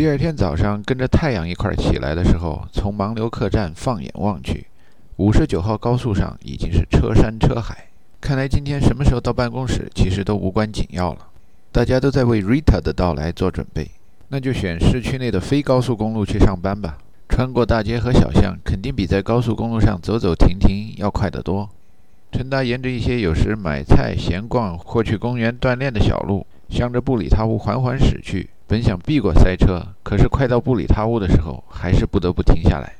第二天早上跟着太阳一块儿起来的时候，从盲流客栈放眼望去，五十九号高速上已经是车山车海。看来今天什么时候到办公室，其实都无关紧要了。大家都在为 Rita 的到来做准备，那就选市区内的非高速公路去上班吧。穿过大街和小巷，肯定比在高速公路上走走停停要快得多。陈达沿着一些有时买菜、闲逛或去公园锻炼的小路，向着布里塔湖缓缓驶去。本想避过塞车，可是快到布里塔乌的时候，还是不得不停下来，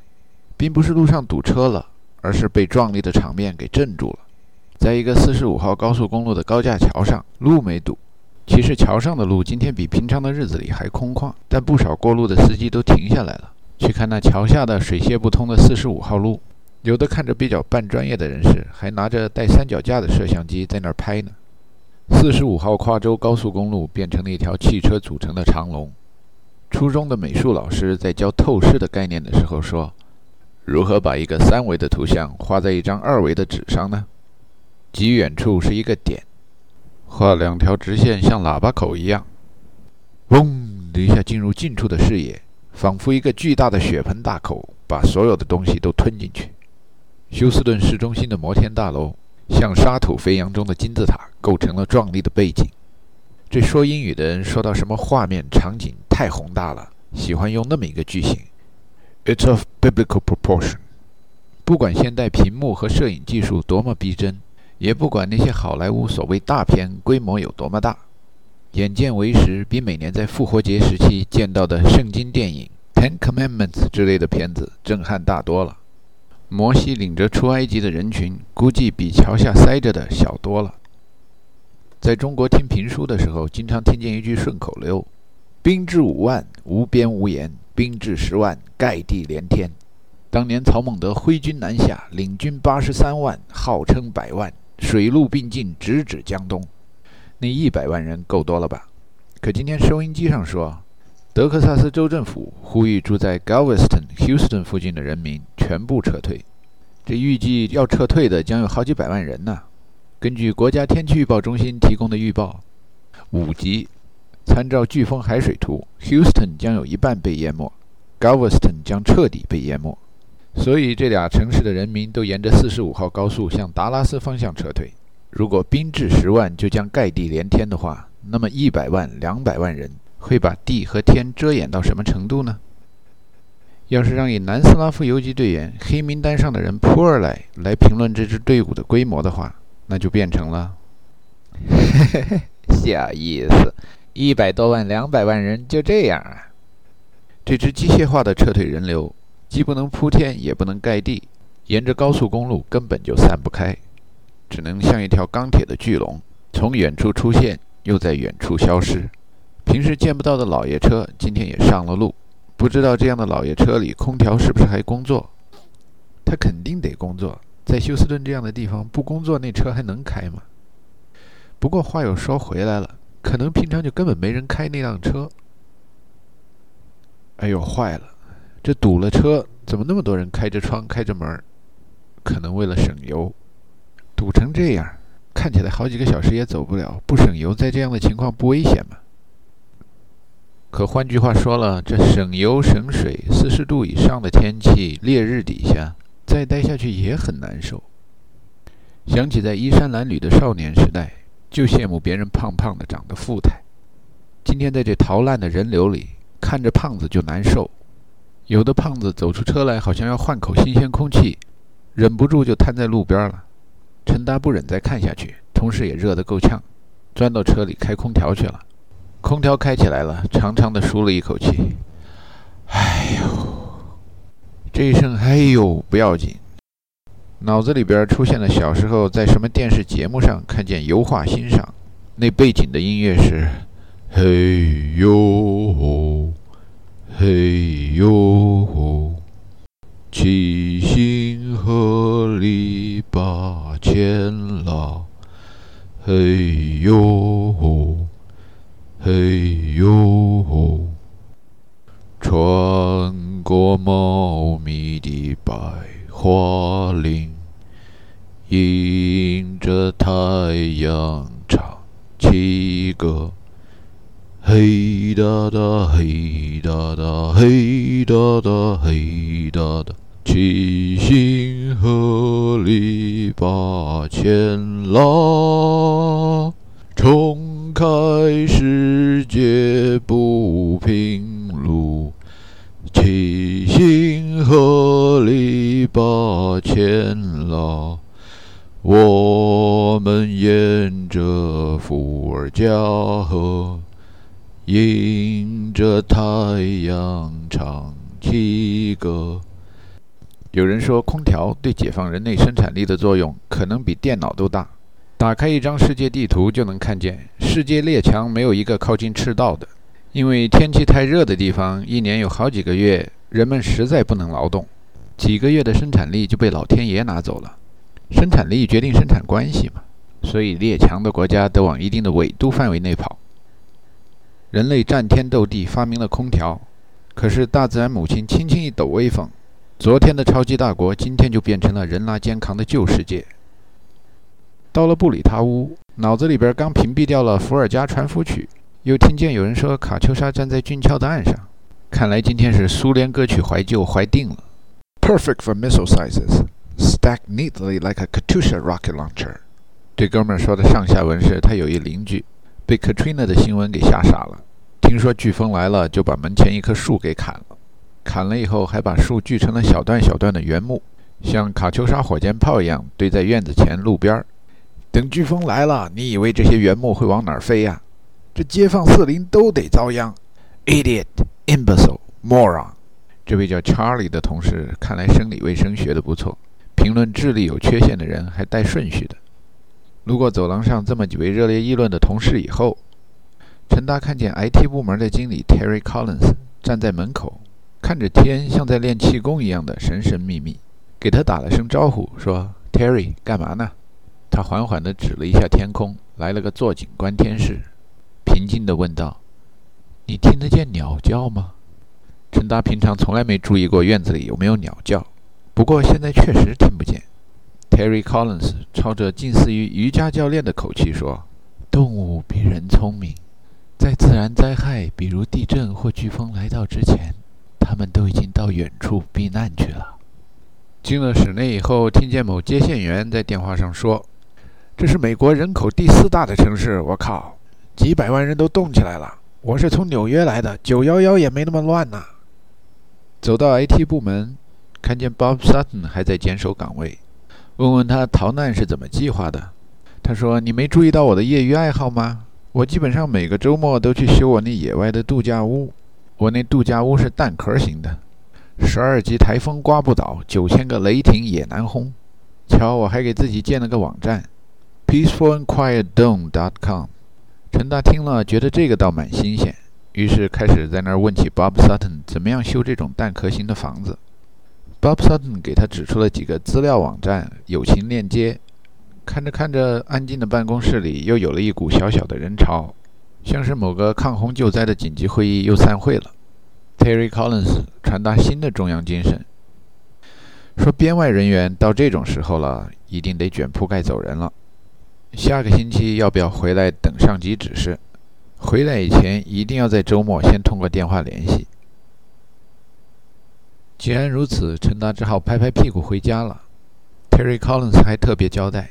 并不是路上堵车了，而是被壮丽的场面给镇住了。在一个四十五号高速公路的高架桥上，路没堵，其实桥上的路今天比平常的日子里还空旷，但不少过路的司机都停下来了，去看那桥下的水泄不通的四十五号路。有的看着比较半专业的人士，还拿着带三脚架的摄像机在那儿拍呢。四十五号跨州高速公路变成了一条汽车组成的长龙。初中的美术老师在教透视的概念的时候说：“如何把一个三维的图像画在一张二维的纸上呢？极远处是一个点，画两条直线像喇叭口一样，嗡的一下进入近处的视野，仿佛一个巨大的血盆大口，把所有的东西都吞进去。”休斯顿市中心的摩天大楼。像沙土飞扬中的金字塔，构成了壮丽的背景。这说英语的人说到什么画面场景太宏大了，喜欢用那么一个句型：“It's of biblical proportion。”不管现代屏幕和摄影技术多么逼真，也不管那些好莱坞所谓大片规模有多么大，眼见为实，比每年在复活节时期见到的圣经电影《Ten Commandments》之类的片子震撼大多了。摩西领着出埃及的人群，估计比桥下塞着的小多了。在中国听评书的时候，经常听见一句顺口溜：“兵至五万，无边无沿；兵至十万，盖地连天。”当年曹孟德挥军南下，领军八十三万，号称百万，水陆并进，直指江东。那一百万人够多了吧？可今天收音机上说。德克萨斯州政府呼吁住在 Galveston、Houston 附近的人民全部撤退。这预计要撤退的将有好几百万人呢。根据国家天气预报中心提供的预报，五级，参照飓风海水图，Houston 将有一半被淹没，Galveston 将彻底被淹没。所以这俩城市的人民都沿着45号高速向达拉斯方向撤退。如果兵至十万就将盖地连天的话，那么一百万、两百万人。会把地和天遮掩到什么程度呢？要是让以南斯拉夫游击队员黑名单上的人扑而来来评论这支队伍的规模的话，那就变成了，嘿嘿嘿，小意思，一百多万、两百万人就这样啊？这支机械化的撤退人流，既不能铺天，也不能盖地，沿着高速公路根本就散不开，只能像一条钢铁的巨龙，从远处出现，又在远处消失。平时见不到的老爷车，今天也上了路。不知道这样的老爷车里空调是不是还工作？他肯定得工作，在休斯顿这样的地方不工作，那车还能开吗？不过话又说回来了，可能平常就根本没人开那辆车。哎呦，坏了！这堵了车，怎么那么多人开着窗、开着门？可能为了省油，堵成这样，看起来好几个小时也走不了。不省油，在这样的情况不危险吗？可换句话说了，这省油省水，四十度以上的天气，烈日底下再待下去也很难受。想起在衣衫褴褛的少年时代，就羡慕别人胖胖的，长得富态。今天在这逃难的人流里，看着胖子就难受。有的胖子走出车来，好像要换口新鲜空气，忍不住就瘫在路边了。陈达不忍再看下去，同时也热得够呛，钻到车里开空调去了。空调开起来了，长长的舒了一口气。哎呦，这一声“哎呦”不要紧，脑子里边出现了小时候在什么电视节目上看见油画欣赏，那背景的音乐是“嘿呦，嘿呦，七星河里八千拉，嘿呦。”嘿呦，穿过吗河里八千拉，我们沿着伏尔加河。迎着太阳唱起歌。有人说，空调对解放人类生产力的作用可能比电脑都大。打开一张世界地图，就能看见世界列强没有一个靠近赤道的。因为天气太热的地方，一年有好几个月，人们实在不能劳动，几个月的生产力就被老天爷拿走了。生产力决定生产关系嘛，所以列强的国家都往一定的纬度范围内跑。人类战天斗地，发明了空调，可是大自然母亲轻轻一抖威风，昨天的超级大国，今天就变成了人拉肩扛的旧世界。到了布里塔乌，脑子里边刚屏蔽掉了伏尔加传符曲，又听见有人说卡秋莎站在俊俏的岸上，看来今天是苏联歌曲怀旧怀定了。Perfect for missile sizes, stacked neatly like a Katusha rocket launcher。这哥们儿说的上下文是他有一邻居。被 Katrina 的新闻给吓傻了。听说飓风来了，就把门前一棵树给砍了。砍了以后，还把树锯成了小段小段的原木，像卡秋莎火箭炮一样堆在院子前路边儿。等飓风来了，你以为这些原木会往哪儿飞呀？这街坊四邻都得遭殃。Idiot, imbecile, moron！这位叫 Charlie 的同事看来生理卫生学的不错，评论智力有缺陷的人还带顺序的。路过走廊上这么几位热烈议论的同事以后，陈达看见 IT 部门的经理 Terry Collins 站在门口，看着天像在练气功一样的神神秘秘，给他打了声招呼，说：“Terry，干嘛呢？”他缓缓地指了一下天空，来了个坐井观天式，平静地问道：“你听得见鸟叫吗？”陈达平常从来没注意过院子里有没有鸟叫，不过现在确实听不见。Terry Collins 朝着近似于瑜伽教练的口气说：“动物比人聪明，在自然灾害，比如地震或飓风来到之前，他们都已经到远处避难去了。”进了室内以后，听见某接线员在电话上说：“这是美国人口第四大的城市，我靠，几百万人都动起来了。我是从纽约来的，九幺幺也没那么乱呐。”走到 IT 部门，看见 Bob Sutton 还在坚守岗位。问问他逃难是怎么计划的？他说：“你没注意到我的业余爱好吗？我基本上每个周末都去修我那野外的度假屋。我那度假屋是蛋壳型的，十二级台风刮不倒，九千个雷霆也难轰。瞧，我还给自己建了个网站，peacefulandquietdome.com。”陈大听了，觉得这个倒蛮新鲜，于是开始在那儿问起 Bob Sutton 怎么样修这种蛋壳型的房子。Bob Sutton 给他指出了几个资料网站、友情链接。看着看着，安静的办公室里又有了一股小小的人潮，像是某个抗洪救灾的紧急会议又散会了。Terry Collins 传达新的中央精神，说编外人员到这种时候了，一定得卷铺盖走人了。下个星期要不要回来等上级指示？回来以前一定要在周末先通过电话联系。既然如此，陈达只好拍拍屁股回家了。Terry Collins 还特别交代，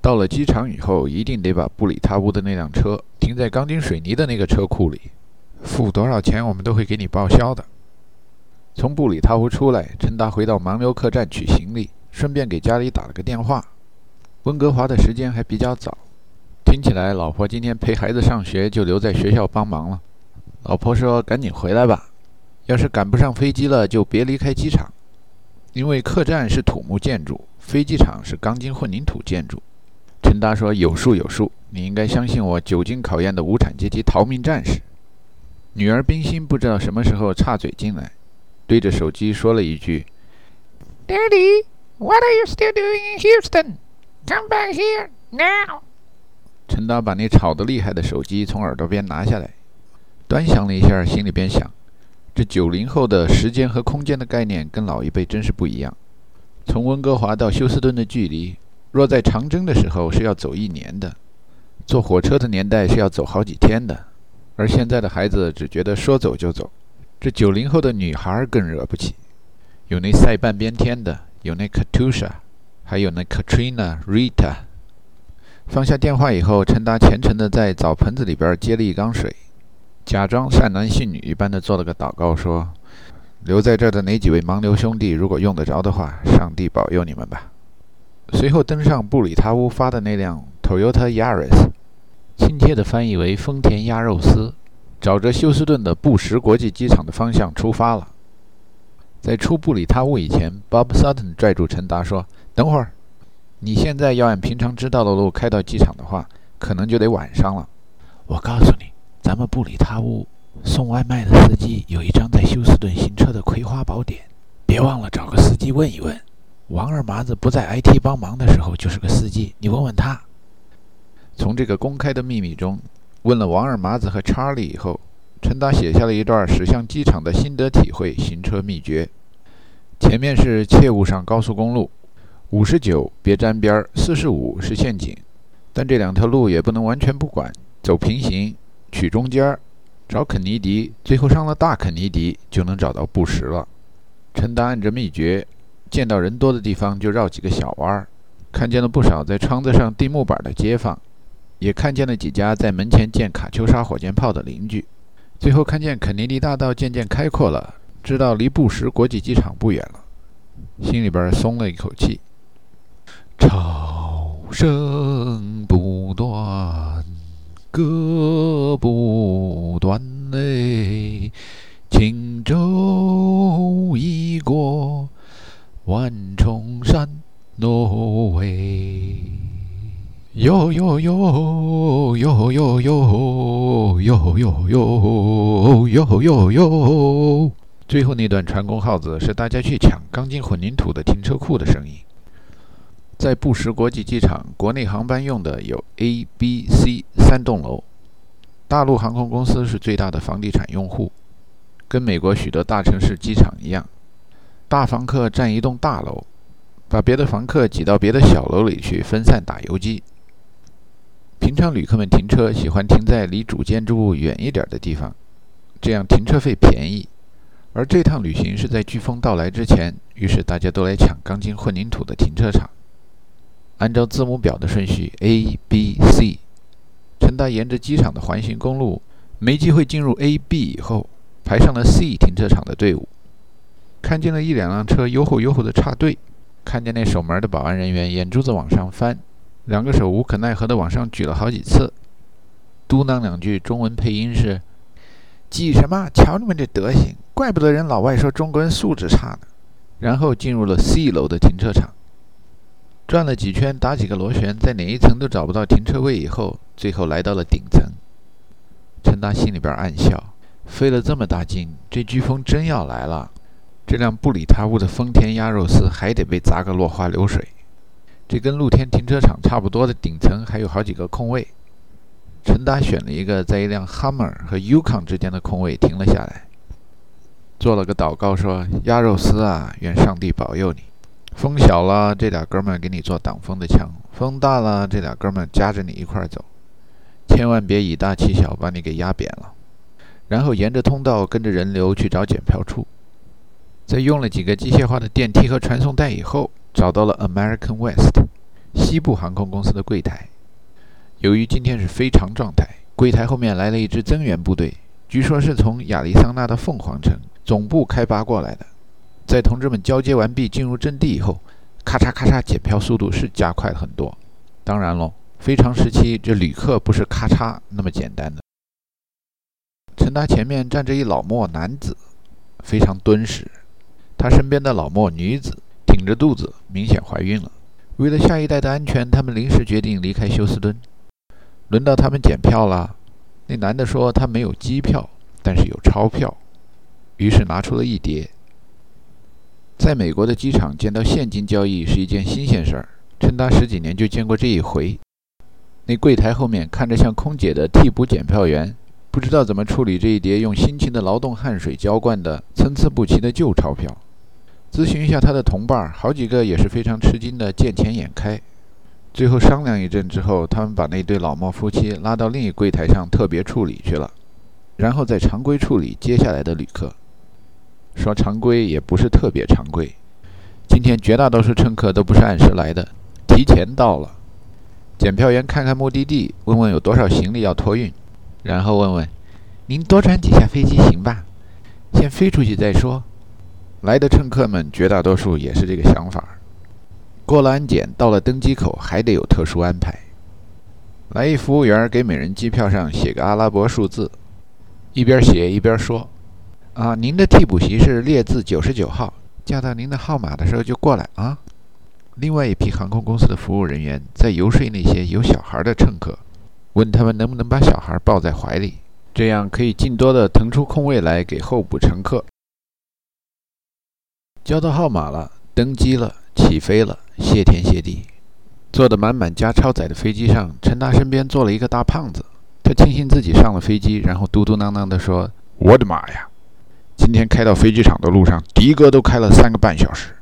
到了机场以后，一定得把布里塔乌的那辆车停在钢筋水泥的那个车库里，付多少钱我们都会给你报销的。从布里塔乌出来，陈达回到盲流客栈取行李，顺便给家里打了个电话。温哥华的时间还比较早，听起来老婆今天陪孩子上学就留在学校帮忙了。老婆说：“赶紧回来吧。”要是赶不上飞机了，就别离开机场，因为客栈是土木建筑，飞机场是钢筋混凝土建筑。陈达说：“有数有数，你应该相信我，久经考验的无产阶级逃命战士。”女儿冰心不知道什么时候插嘴进来，对着手机说了一句：“Daddy, what are you still doing in Houston? Come back here now!” 陈达把那吵得厉害的手机从耳朵边拿下来，端详了一下，心里边想。这九零后的时间和空间的概念跟老一辈真是不一样。从温哥华到休斯顿的距离，若在长征的时候是要走一年的，坐火车的年代是要走好几天的，而现在的孩子只觉得说走就走，这九零后的女孩更惹不起，有那塞半边天的，有那 Katusha，还有那 Katrina、Rita。放下电话以后，陈达虔诚地在澡盆子里边接了一缸水，假装善男信女一般的做了个祷告，说：“留在这儿的哪几位盲流兄弟，如果用得着的话，上帝保佑你们吧。”随后登上布里塔乌发的那辆 Toyota Yaris，亲切地翻译为丰田鸭肉丝，找着休斯顿的布什国际机场的方向出发了。在出布里塔乌以前，Bob Sutton 拽住陈达说：“等会儿。”你现在要按平常知道的路开到机场的话，可能就得晚上了。我告诉你，咱们布里他屋送外卖的司机有一张在休斯顿行车的葵花宝典，别忘了找个司机问一问。王二麻子不在 IT 帮忙的时候就是个司机，你问问他。从这个公开的秘密中问了王二麻子和查理以后，陈达写下了一段驶向机场的心得体会、行车秘诀。前面是切勿上高速公路。五十九别沾边儿，四十五是陷阱，但这两条路也不能完全不管，走平行，取中间儿，找肯尼迪，最后上了大肯尼迪就能找到布什了。陈达按着秘诀，见到人多的地方就绕几个小弯儿，看见了不少在窗子上钉木板的街坊，也看见了几家在门前建卡秋莎火箭炮的邻居，最后看见肯尼迪大道渐渐开阔了，知道离布什国际机场不远了，心里边松了一口气。潮声不断，歌不断嘞，轻舟已过万重山，挪威。哟哟哟哟哟哟哟哟哟哟哟哟！最后那段传功号子是大家去抢钢筋混凝土的停车库的声音。在布什国际机场，国内航班用的有 A、B、C 三栋楼。大陆航空公司是最大的房地产用户，跟美国许多大城市机场一样，大房客占一栋大楼，把别的房客挤到别的小楼里去分散打游击。平常旅客们停车喜欢停在离主建筑物远一点的地方，这样停车费便宜。而这趟旅行是在飓风到来之前，于是大家都来抢钢筋混凝土的停车场。按照字母表的顺序，A、B、C，陈达沿着机场的环形公路，没机会进入 A、B 以后，排上了 C 停车场的队伍。看见了一两辆车，悠后悠后的插队。看见那守门的保安人员眼珠子往上翻，两个手无可奈何的往上举了好几次，嘟囔两句，中文配音是：“挤什么？瞧你们这德行，怪不得人老外说中国人素质差呢。”然后进入了 C 楼的停车场。转了几圈，打几个螺旋，在哪一层都找不到停车位以后，最后来到了顶层。陈达心里边暗笑：费了这么大劲，这飓风真要来了，这辆布里塔屋的丰田鸭肉丝还得被砸个落花流水。这跟露天停车场差不多的顶层还有好几个空位，陈达选了一个在一辆 Hummer 和 Yukon 之间的空位停了下来，做了个祷告，说：“鸭肉丝啊，愿上帝保佑你。”风小了，这俩哥们儿给你做挡风的墙；风大了，这俩哥们儿夹着你一块儿走。千万别以大欺小，把你给压扁了。然后沿着通道，跟着人流去找检票处。在用了几个机械化的电梯和传送带以后，找到了 American West 西部航空公司的柜台。由于今天是非常状态，柜台后面来了一支增援部队，据说是从亚利桑那的凤凰城总部开拔过来的。在同志们交接完毕、进入阵地以后，咔嚓咔嚓，检票速度是加快了很多。当然喽，非常时期，这旅客不是咔嚓那么简单的。陈达前面站着一老莫男子，非常敦实。他身边的老莫女子挺着肚子，明显怀孕了。为了下一代的安全，他们临时决定离开休斯敦。轮到他们检票了。那男的说他没有机票，但是有钞票，于是拿出了一叠。在美国的机场见到现金交易是一件新鲜事儿，趁他十几年就见过这一回。那柜台后面看着像空姐的替补检票员，不知道怎么处理这一叠用辛勤的劳动汗水浇灌的参差不齐的旧钞票。咨询一下他的同伴，好几个也是非常吃惊的见钱眼开。最后商量一阵之后，他们把那对老莫夫妻拉到另一柜台上特别处理去了，然后再常规处理接下来的旅客。说常规也不是特别常规。今天绝大多数乘客都不是按时来的，提前到了。检票员看看目的地，问问有多少行李要托运，然后问问：“您多转几下飞机行吧？先飞出去再说。”来的乘客们绝大多数也是这个想法。过了安检，到了登机口还得有特殊安排。来一服务员给每人机票上写个阿拉伯数字，一边写一边说：“啊，您的替补席是列字九十九号，叫到您的号码的时候就过来啊。”另外一批航空公司的服务人员在游说那些有小孩的乘客，问他们能不能把小孩抱在怀里，这样可以尽多的腾出空位来给候补乘客。交到号码了，登机了，起飞了，谢天谢地。坐得满满加超载的飞机上，陈达身边坐了一个大胖子。他庆幸自己上了飞机，然后嘟嘟囔囔地说：“我的妈呀，今天开到飞机场的路上，的哥都开了三个半小时。”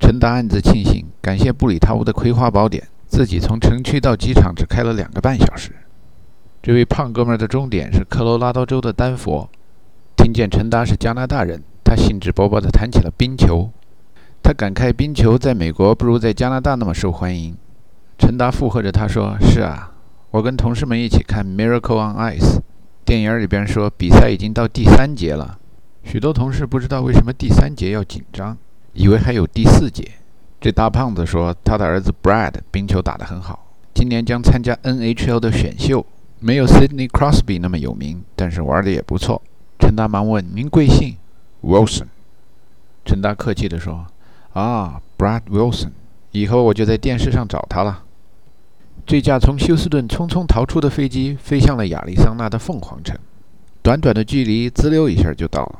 陈达暗自庆幸，感谢布里塔乌的葵花宝典，自己从城区到机场只开了两个半小时。这位胖哥们的终点是科罗拉多州的丹佛。听见陈达是加拿大人，他兴致勃勃地谈起了冰球。他感慨冰球在美国不如在加拿大那么受欢迎。陈达附和着他说：“是啊，我跟同事们一起看《Miracle on Ice》电影里边说，比赛已经到第三节了。许多同事不知道为什么第三节要紧张。”以为还有第四节。这大胖子说，他的儿子 Brad 冰球打得很好，今年将参加 NHL 的选秀，没有 Sidney Crosby 那么有名，但是玩的也不错。陈达忙问：“您贵姓？”Wilson。陈达客气地说：“啊，Brad Wilson，以后我就在电视上找他了。”这架从休斯顿匆匆逃出的飞机飞向了亚利桑那的凤凰城，短短的距离，滋溜一下就到了。